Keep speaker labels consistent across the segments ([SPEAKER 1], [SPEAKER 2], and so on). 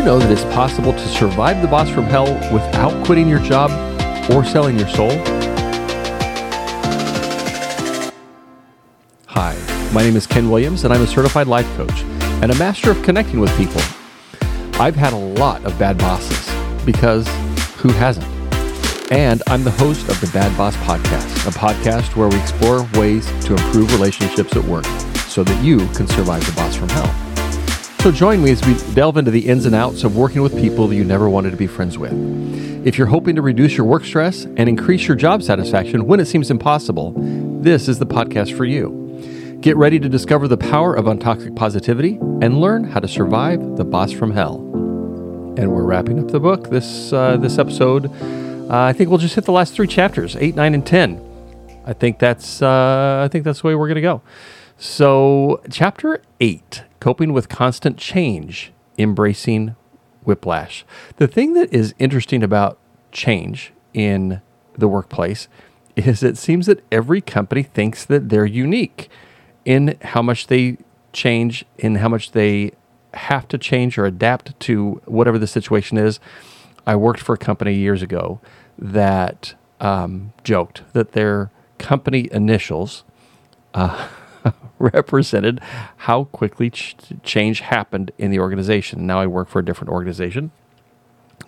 [SPEAKER 1] you know that it's possible to survive the boss from hell without quitting your job or selling your soul? Hi, my name is Ken Williams, and I'm a certified life coach and a master of connecting with people. I've had a lot of bad bosses because who hasn't? And I'm the host of the Bad Boss Podcast, a podcast where we explore ways to improve relationships at work so that you can survive the boss from hell. So join me as we delve into the ins and outs of working with people you never wanted to be friends with. If you're hoping to reduce your work stress and increase your job satisfaction when it seems impossible, this is the podcast for you. Get ready to discover the power of untoxic positivity and learn how to survive the boss from hell. And we're wrapping up the book this uh, this episode. Uh, I think we'll just hit the last three chapters, eight, nine, and ten. I think that's uh, I think that's the way we're going to go. So, chapter eight, coping with constant change, embracing whiplash. The thing that is interesting about change in the workplace is it seems that every company thinks that they're unique in how much they change, in how much they have to change or adapt to whatever the situation is. I worked for a company years ago that um, joked that their company initials uh, represented how quickly ch- change happened in the organization. Now I work for a different organization.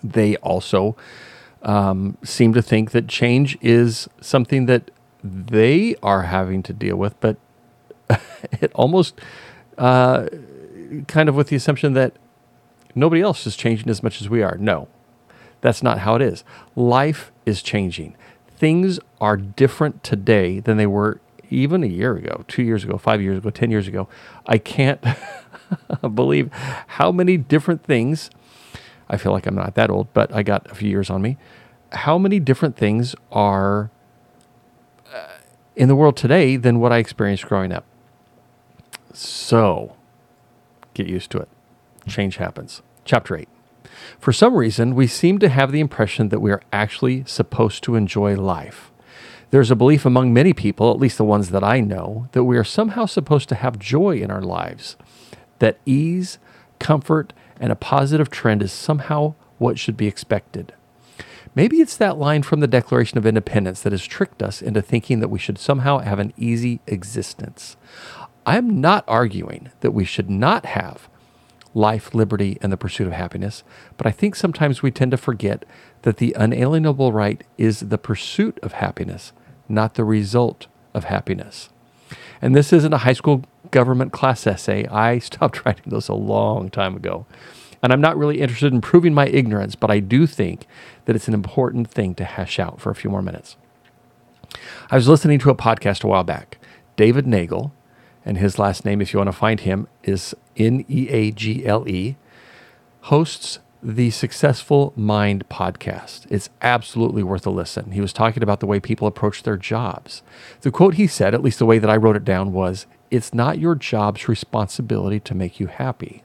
[SPEAKER 1] They also um, seem to think that change is something that they are having to deal with, but it almost uh, kind of with the assumption that nobody else is changing as much as we are. No, that's not how it is. Life is changing. Things are different today than they were even a year ago, two years ago, five years ago, 10 years ago. I can't believe how many different things. I feel like I'm not that old, but I got a few years on me. How many different things are uh, in the world today than what I experienced growing up? So, get used to it. Change happens. Chapter 8. For some reason, we seem to have the impression that we are actually supposed to enjoy life. There's a belief among many people, at least the ones that I know, that we are somehow supposed to have joy in our lives, that ease, comfort, and a positive trend is somehow what should be expected. Maybe it's that line from the Declaration of Independence that has tricked us into thinking that we should somehow have an easy existence. I'm not arguing that we should not have life, liberty, and the pursuit of happiness, but I think sometimes we tend to forget that the unalienable right is the pursuit of happiness, not the result of happiness. And this isn't a high school government class essay. I stopped writing those a long time ago. And I'm not really interested in proving my ignorance, but I do think that it's an important thing to hash out for a few more minutes. I was listening to a podcast a while back. David Neagle, and his last name, if you want to find him, is N E A G L E, hosts the Successful Mind podcast. It's absolutely worth a listen. He was talking about the way people approach their jobs. The quote he said, at least the way that I wrote it down, was It's not your job's responsibility to make you happy.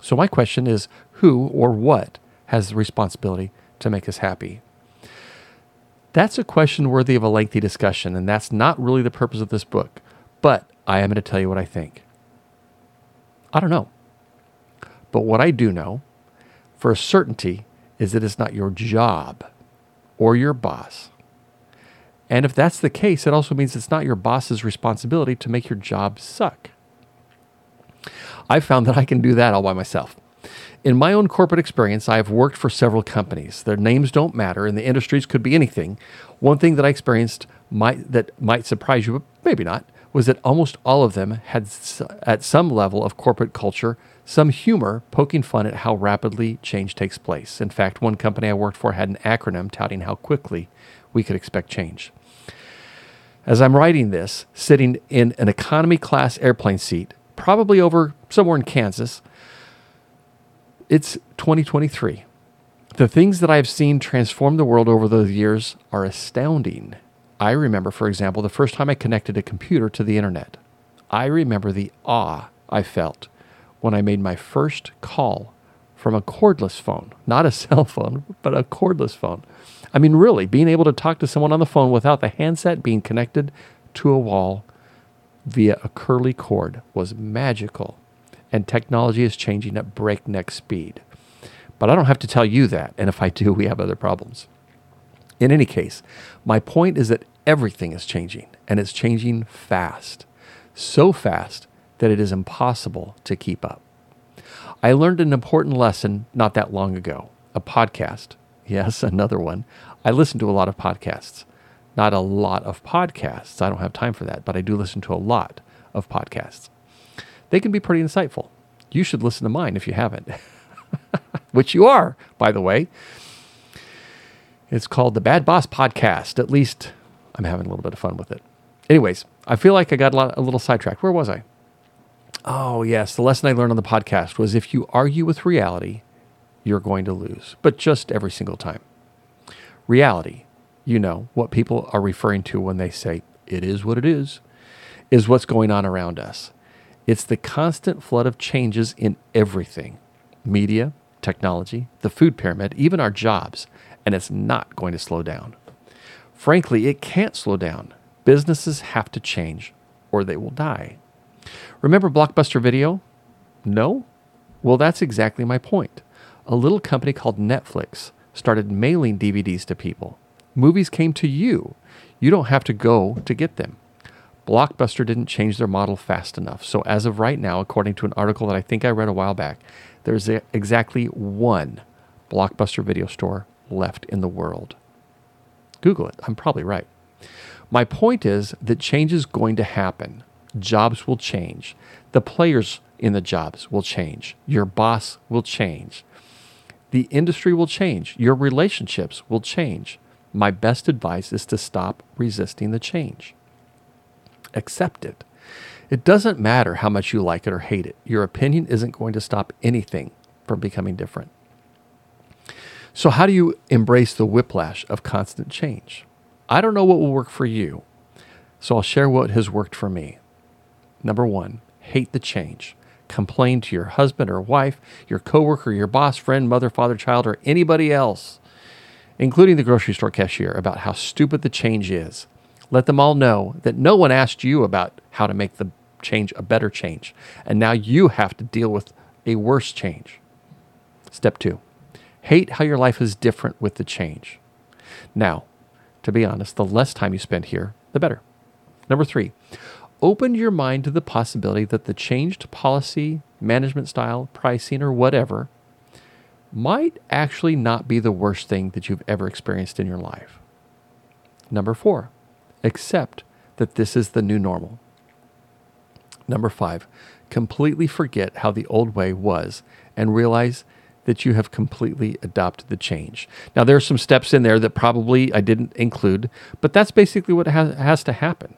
[SPEAKER 1] So, my question is who or what has the responsibility to make us happy? That's a question worthy of a lengthy discussion, and that's not really the purpose of this book. But I am going to tell you what I think. I don't know. But what I do know for a certainty is that it's not your job or your boss. And if that's the case, it also means it's not your boss's responsibility to make your job suck. I found that I can do that all by myself. In my own corporate experience, I have worked for several companies. Their names don't matter, and the industries could be anything. One thing that I experienced might, that might surprise you, but maybe not, was that almost all of them had, at some level of corporate culture, some humor poking fun at how rapidly change takes place. In fact, one company I worked for had an acronym touting how quickly we could expect change. As I'm writing this, sitting in an economy class airplane seat, probably over somewhere in Kansas, it's 2023. The things that I've seen transform the world over those years are astounding. I remember, for example, the first time I connected a computer to the internet. I remember the awe I felt when I made my first call from a cordless phone, not a cell phone, but a cordless phone. I mean, really, being able to talk to someone on the phone without the handset being connected to a wall via a curly cord was magical. and technology is changing at breakneck speed. But I don't have to tell you that, and if I do, we have other problems. In any case, my point is that everything is changing, and it's changing fast. So fast that it is impossible to keep up. I learned an important lesson not that long ago a podcast. Yes, another one. I listen to a lot of podcasts. Not a lot of podcasts. I don't have time for that, but I do listen to a lot of podcasts. They can be pretty insightful. You should listen to mine if you haven't, which you are, by the way. It's called the Bad Boss Podcast. At least I'm having a little bit of fun with it. Anyways, I feel like I got a, lot, a little sidetracked. Where was I? Oh, yes. The lesson I learned on the podcast was if you argue with reality, you're going to lose, but just every single time. Reality, you know, what people are referring to when they say, it is what it is, is what's going on around us. It's the constant flood of changes in everything media, technology, the food pyramid, even our jobs, and it's not going to slow down. Frankly, it can't slow down. Businesses have to change or they will die. Remember Blockbuster Video? No? Well, that's exactly my point. A little company called Netflix started mailing DVDs to people. Movies came to you. You don't have to go to get them. Blockbuster didn't change their model fast enough. So, as of right now, according to an article that I think I read a while back, there's exactly one Blockbuster video store left in the world. Google it. I'm probably right. My point is that change is going to happen. Jobs will change. The players in the jobs will change. Your boss will change. The industry will change. Your relationships will change. My best advice is to stop resisting the change. Accept it. It doesn't matter how much you like it or hate it. Your opinion isn't going to stop anything from becoming different. So, how do you embrace the whiplash of constant change? I don't know what will work for you, so I'll share what has worked for me. Number one, hate the change. Complain to your husband or wife, your coworker, your boss, friend, mother, father, child, or anybody else, including the grocery store cashier, about how stupid the change is. Let them all know that no one asked you about how to make the change a better change, and now you have to deal with a worse change. Step two, Hate how your life is different with the change. Now, to be honest, the less time you spend here, the better. Number three, open your mind to the possibility that the changed policy, management style, pricing, or whatever might actually not be the worst thing that you've ever experienced in your life. Number four, accept that this is the new normal. Number five, completely forget how the old way was and realize that you have completely adopted the change. Now, there are some steps in there that probably I didn't include, but that's basically what has, has to happen.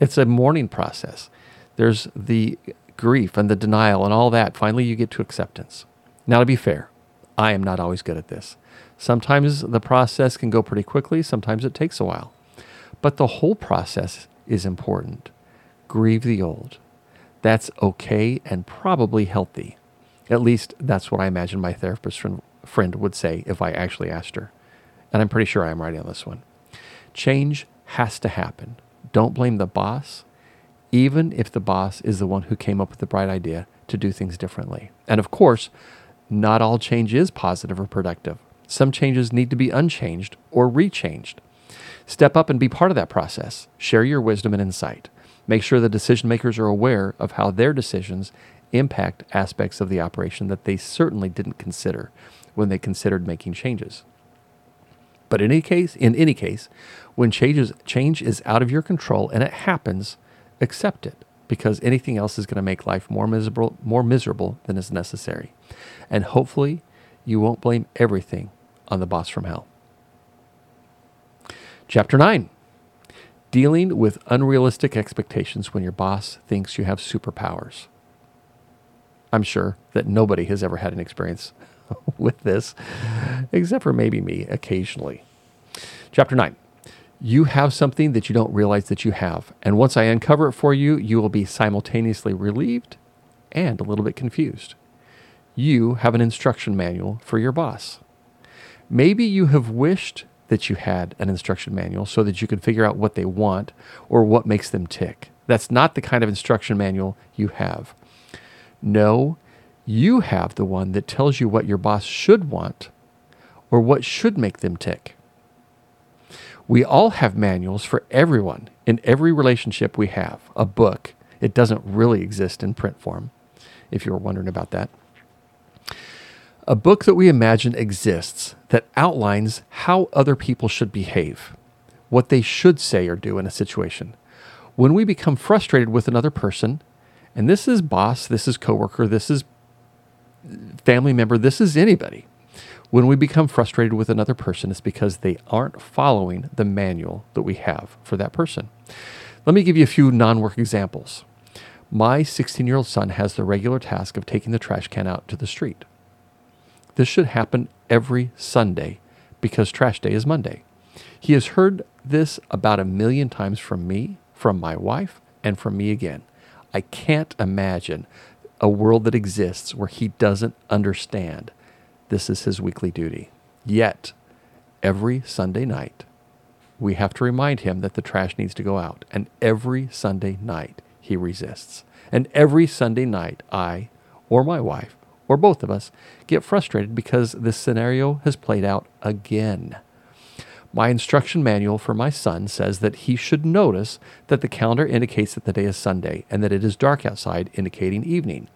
[SPEAKER 1] It's a mourning process. There's the grief and the denial and all that. Finally, you get to acceptance. Now, to be fair, I am not always good at this. Sometimes the process can go pretty quickly, sometimes it takes a while. But the whole process is important. Grieve the old. That's okay and probably healthy. At least that's what I imagine my therapist friend would say if I actually asked her. And I'm pretty sure I'm right on this one. Change has to happen. Don't blame the boss, even if the boss is the one who came up with the bright idea to do things differently. And of course, not all change is positive or productive. Some changes need to be unchanged or rechanged. Step up and be part of that process. Share your wisdom and insight. Make sure the decision makers are aware of how their decisions impact aspects of the operation that they certainly didn't consider when they considered making changes. But in any case, in any case, when changes, change is out of your control and it happens, accept it because anything else is going to make life more miserable, more miserable than is necessary. And hopefully, you won't blame everything on the boss from hell. Chapter 9 Dealing with unrealistic expectations when your boss thinks you have superpowers. I'm sure that nobody has ever had an experience with this, except for maybe me occasionally. Chapter 9. You have something that you don't realize that you have. And once I uncover it for you, you will be simultaneously relieved and a little bit confused. You have an instruction manual for your boss. Maybe you have wished that you had an instruction manual so that you could figure out what they want or what makes them tick. That's not the kind of instruction manual you have. No, you have the one that tells you what your boss should want or what should make them tick. We all have manuals for everyone in every relationship we have. A book. It doesn't really exist in print form, if you were wondering about that. A book that we imagine exists that outlines how other people should behave, what they should say or do in a situation. When we become frustrated with another person, and this is boss, this is coworker, this is family member, this is anybody. When we become frustrated with another person, it's because they aren't following the manual that we have for that person. Let me give you a few non work examples. My 16 year old son has the regular task of taking the trash can out to the street. This should happen every Sunday because trash day is Monday. He has heard this about a million times from me, from my wife, and from me again. I can't imagine a world that exists where he doesn't understand this is his weekly duty. Yet, every Sunday night, we have to remind him that the trash needs to go out. And every Sunday night, he resists. And every Sunday night, I or my wife or both of us get frustrated because this scenario has played out again. My instruction manual for my son says that he should notice that the calendar indicates that the day is Sunday and that it is dark outside, indicating evening.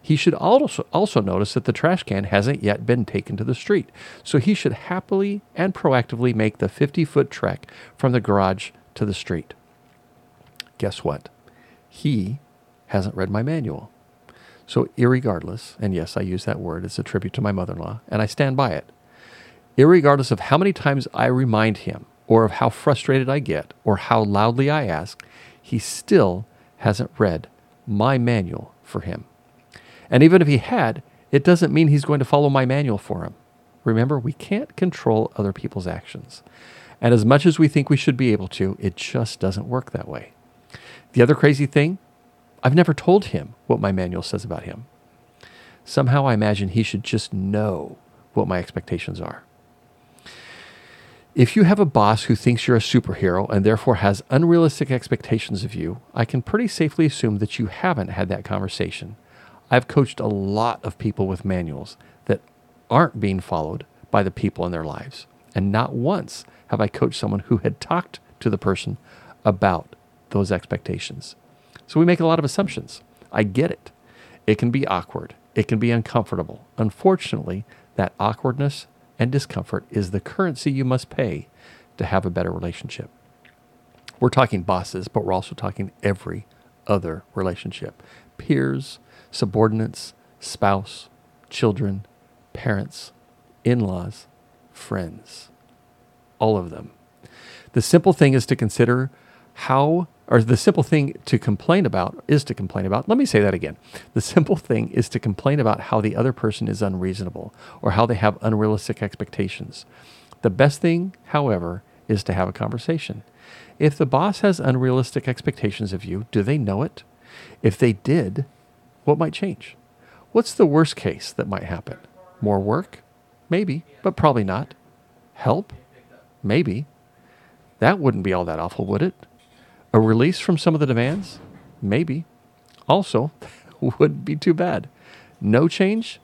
[SPEAKER 1] He should also, also notice that the trash can hasn't yet been taken to the street, so he should happily and proactively make the 50 foot trek from the garage to the street. Guess what? He hasn't read my manual. So, irregardless, and yes, I use that word, it's a tribute to my mother in law, and I stand by it. Irregardless of how many times I remind him, or of how frustrated I get, or how loudly I ask, he still hasn't read my manual for him. And even if he had, it doesn't mean he's going to follow my manual for him. Remember, we can't control other people's actions. And as much as we think we should be able to, it just doesn't work that way. The other crazy thing, I've never told him what my manual says about him. Somehow I imagine he should just know what my expectations are. If you have a boss who thinks you're a superhero and therefore has unrealistic expectations of you, I can pretty safely assume that you haven't had that conversation I've coached a lot of people with manuals that aren't being followed by the people in their lives. And not once have I coached someone who had talked to the person about those expectations. So we make a lot of assumptions. I get it. It can be awkward, it can be uncomfortable. Unfortunately, that awkwardness and discomfort is the currency you must pay to have a better relationship. We're talking bosses, but we're also talking every other relationship peers, subordinates, spouse, children, parents, in laws, friends. All of them. The simple thing is to consider how, or the simple thing to complain about is to complain about. Let me say that again. The simple thing is to complain about how the other person is unreasonable or how they have unrealistic expectations. The best thing, however, is to have a conversation. If the boss has unrealistic expectations of you, do they know it? If they did, what might change? What's the worst case that might happen? More work? Maybe, but probably not. Help? Maybe. That wouldn't be all that awful, would it? A release from some of the demands? Maybe. Also, wouldn't be too bad. No change?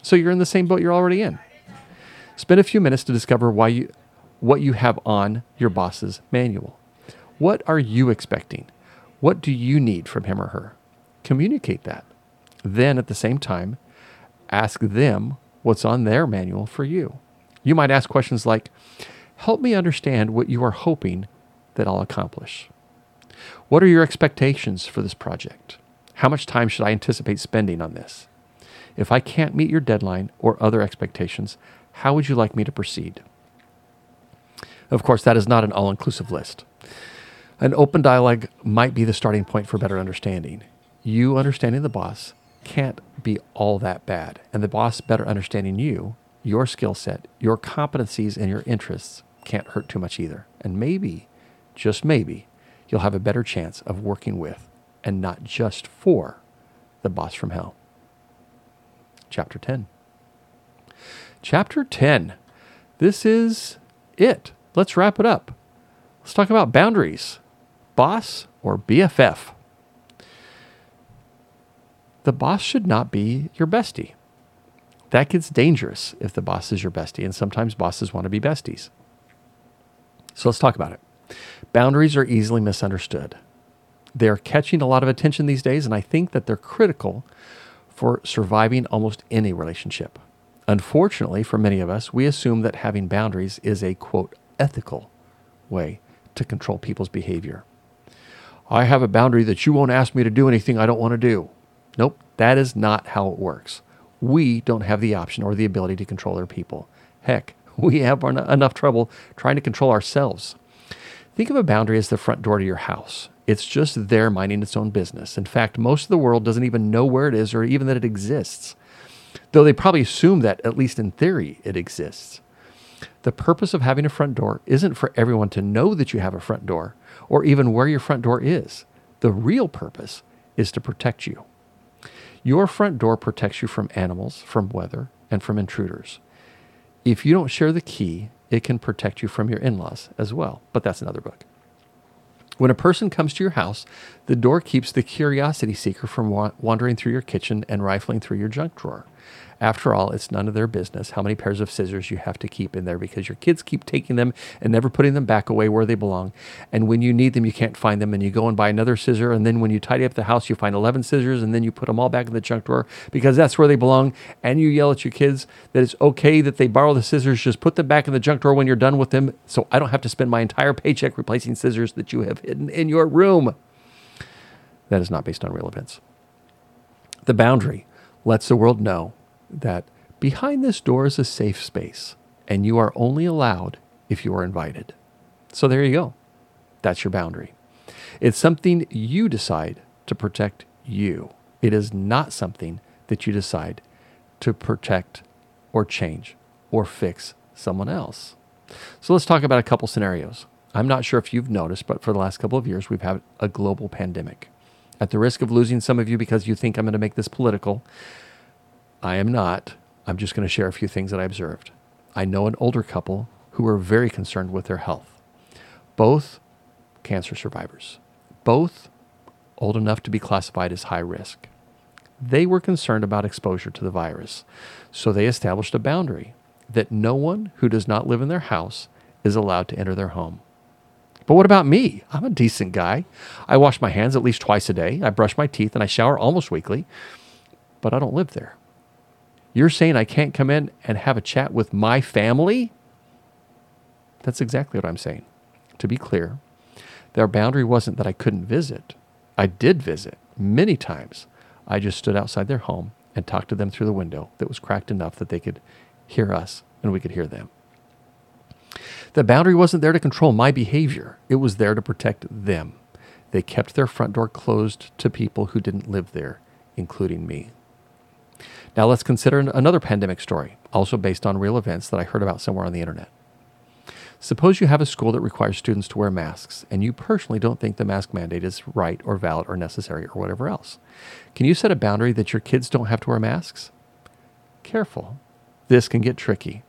[SPEAKER 1] So you're in the same boat you're already in. Spend a few minutes to discover why you what you have on your boss's manual. What are you expecting? What do you need from him or her? Communicate that. Then at the same time, ask them what's on their manual for you. You might ask questions like, Help me understand what you are hoping that I'll accomplish. What are your expectations for this project? How much time should I anticipate spending on this? If I can't meet your deadline or other expectations, how would you like me to proceed? Of course, that is not an all inclusive list. An open dialogue might be the starting point for better understanding. You understanding the boss can't be all that bad. And the boss better understanding you, your skill set, your competencies, and your interests can't hurt too much either. And maybe, just maybe, you'll have a better chance of working with and not just for the boss from hell. Chapter 10. Chapter 10. This is it. Let's wrap it up. Let's talk about boundaries. Boss or BFF? the boss should not be your bestie. That gets dangerous if the boss is your bestie, and sometimes bosses want to be besties. So let's talk about it. Boundaries are easily misunderstood. They are catching a lot of attention these days, and I think that they're critical for surviving almost any relationship. Unfortunately, for many of us, we assume that having boundaries is a quote ethical way to control people's behavior. I have a boundary that you won't ask me to do anything I don't want to do. Nope, that is not how it works. We don't have the option or the ability to control other people. Heck, we have enough trouble trying to control ourselves. Think of a boundary as the front door to your house. It's just there minding its own business. In fact, most of the world doesn't even know where it is or even that it exists, though they probably assume that, at least in theory, it exists. The purpose of having a front door isn't for everyone to know that you have a front door or even where your front door is. The real purpose is to protect you. Your front door protects you from animals, from weather, and from intruders. If you don't share the key, it can protect you from your in laws as well, but that's another book. When a person comes to your house, the door keeps the curiosity seeker from wa- wandering through your kitchen and rifling through your junk drawer. After all, it's none of their business how many pairs of scissors you have to keep in there because your kids keep taking them and never putting them back away where they belong. And when you need them, you can't find them, and you go and buy another scissor. And then when you tidy up the house, you find 11 scissors, and then you put them all back in the junk drawer because that's where they belong. And you yell at your kids that it's okay that they borrow the scissors, just put them back in the junk drawer when you're done with them so I don't have to spend my entire paycheck replacing scissors that you have hidden in your room. That is not based on real events. The boundary lets the world know that behind this door is a safe space, and you are only allowed if you are invited. So there you go. That's your boundary. It's something you decide to protect you. It is not something that you decide to protect or change or fix someone else. So let's talk about a couple scenarios. I'm not sure if you've noticed, but for the last couple of years, we've had a global pandemic. At the risk of losing some of you because you think I'm going to make this political, I am not. I'm just going to share a few things that I observed. I know an older couple who are very concerned with their health. Both cancer survivors, both old enough to be classified as high risk. They were concerned about exposure to the virus, so they established a boundary that no one who does not live in their house is allowed to enter their home. But what about me? I'm a decent guy. I wash my hands at least twice a day. I brush my teeth and I shower almost weekly, but I don't live there. You're saying I can't come in and have a chat with my family? That's exactly what I'm saying. To be clear, their boundary wasn't that I couldn't visit. I did visit many times. I just stood outside their home and talked to them through the window that was cracked enough that they could hear us and we could hear them. The boundary wasn't there to control my behavior, it was there to protect them. They kept their front door closed to people who didn't live there, including me. Now let's consider another pandemic story, also based on real events that I heard about somewhere on the internet. Suppose you have a school that requires students to wear masks, and you personally don't think the mask mandate is right or valid or necessary or whatever else. Can you set a boundary that your kids don't have to wear masks? Careful. This can get tricky.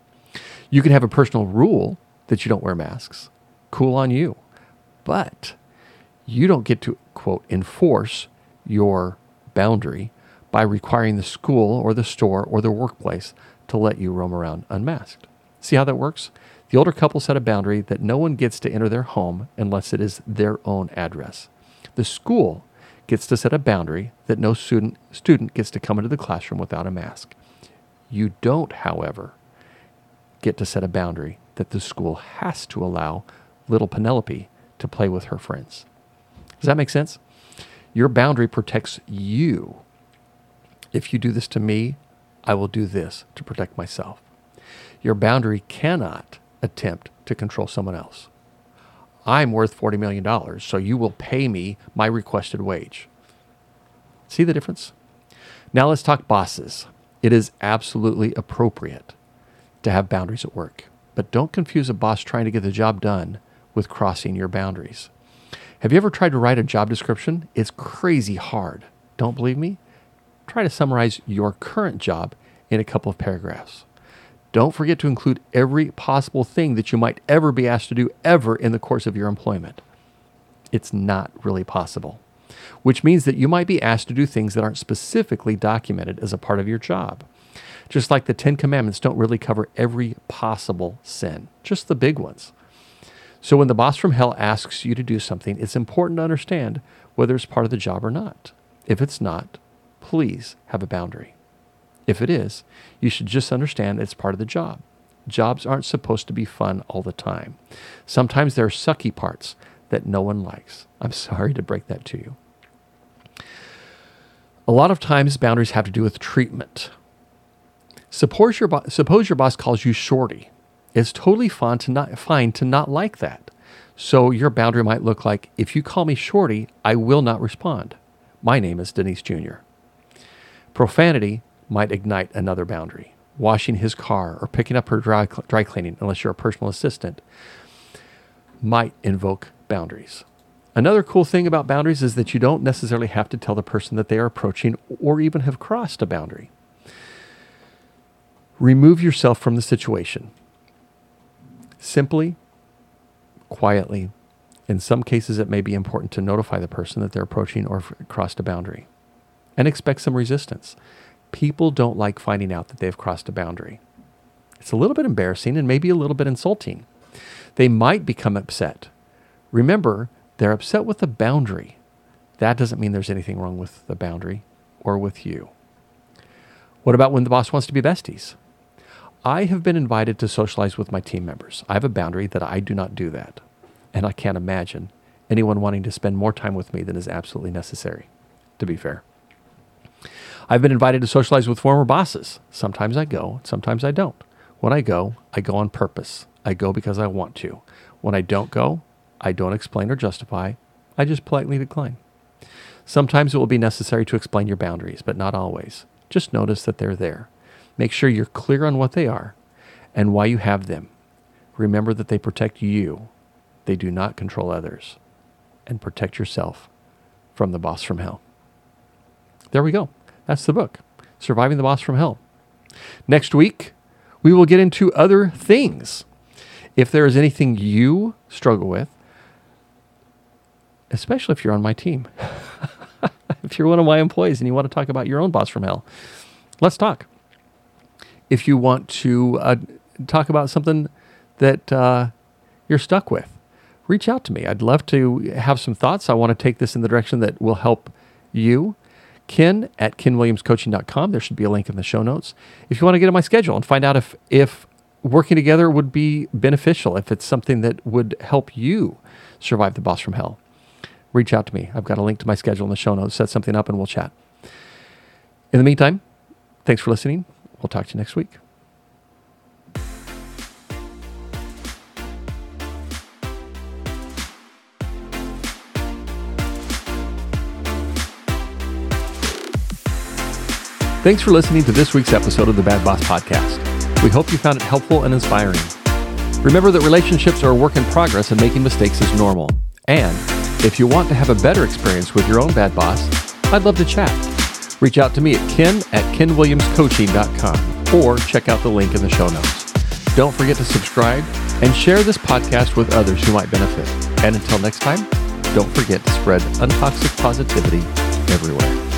[SPEAKER 1] You can have a personal rule that you don't wear masks. Cool on you. But you don't get to, quote, enforce your boundary by requiring the school or the store or the workplace to let you roam around unmasked. See how that works? The older couple set a boundary that no one gets to enter their home unless it is their own address. The school gets to set a boundary that no student, student gets to come into the classroom without a mask. You don't, however, get to set a boundary that the school has to allow little Penelope to play with her friends. Does that make sense? Your boundary protects you if you do this to me, I will do this to protect myself. Your boundary cannot attempt to control someone else. I'm worth $40 million, so you will pay me my requested wage. See the difference? Now let's talk bosses. It is absolutely appropriate to have boundaries at work, but don't confuse a boss trying to get the job done with crossing your boundaries. Have you ever tried to write a job description? It's crazy hard. Don't believe me? try to summarize your current job in a couple of paragraphs. Don't forget to include every possible thing that you might ever be asked to do ever in the course of your employment. It's not really possible. which means that you might be asked to do things that aren't specifically documented as a part of your job. Just like the Ten Commandments don't really cover every possible sin, just the big ones. So when the boss from hell asks you to do something, it's important to understand whether it's part of the job or not. If it's not, please have a boundary. If it is, you should just understand it's part of the job. Jobs aren't supposed to be fun all the time. Sometimes there are sucky parts that no one likes. I'm sorry to break that to you. A lot of times, boundaries have to do with treatment. Suppose your, bo- suppose your boss calls you shorty. It's totally fine to not fine to not like that. So your boundary might look like if you call me shorty, I will not respond. My name is Denise Jr. Profanity might ignite another boundary. Washing his car or picking up her dry, dry cleaning, unless you're a personal assistant, might invoke boundaries. Another cool thing about boundaries is that you don't necessarily have to tell the person that they are approaching or even have crossed a boundary. Remove yourself from the situation. Simply, quietly, in some cases, it may be important to notify the person that they're approaching or crossed a boundary and expect some resistance. People don't like finding out that they've crossed a boundary. It's a little bit embarrassing and maybe a little bit insulting. They might become upset. Remember, they're upset with the boundary. That doesn't mean there's anything wrong with the boundary or with you. What about when the boss wants to be besties? I have been invited to socialize with my team members. I have a boundary that I do not do that. And I can't imagine anyone wanting to spend more time with me than is absolutely necessary, to be fair. I've been invited to socialize with former bosses. Sometimes I go, sometimes I don't. When I go, I go on purpose. I go because I want to. When I don't go, I don't explain or justify. I just politely decline. Sometimes it will be necessary to explain your boundaries, but not always. Just notice that they're there. Make sure you're clear on what they are and why you have them. Remember that they protect you, they do not control others. And protect yourself from the boss from hell. There we go. That's the book, Surviving the Boss from Hell. Next week, we will get into other things. If there is anything you struggle with, especially if you're on my team, if you're one of my employees and you want to talk about your own boss from hell, let's talk if you want to uh, talk about something that uh, you're stuck with, reach out to me. I'd love to have some thoughts. I want to take this in the direction that will help you. Ken at kenwilliamscoaching.com. There should be a link in the show notes. If you want to get on my schedule and find out if, if working together would be beneficial, if it's something that would help you survive the boss from hell, reach out to me. I've got a link to my schedule in the show notes. Set something up and we'll chat. In the meantime, thanks for listening. We'll talk to you next week. Thanks for listening to this week's episode of the Bad Boss Podcast. We hope you found it helpful and inspiring. Remember that relationships are a work in progress and making mistakes is normal. And if you want to have a better experience with your own bad boss, I'd love to chat reach out to me at ken at kenwilliamscoaching.com or check out the link in the show notes. Don't forget to subscribe and share this podcast with others who might benefit. And until next time, don't forget to spread untoxic positivity everywhere.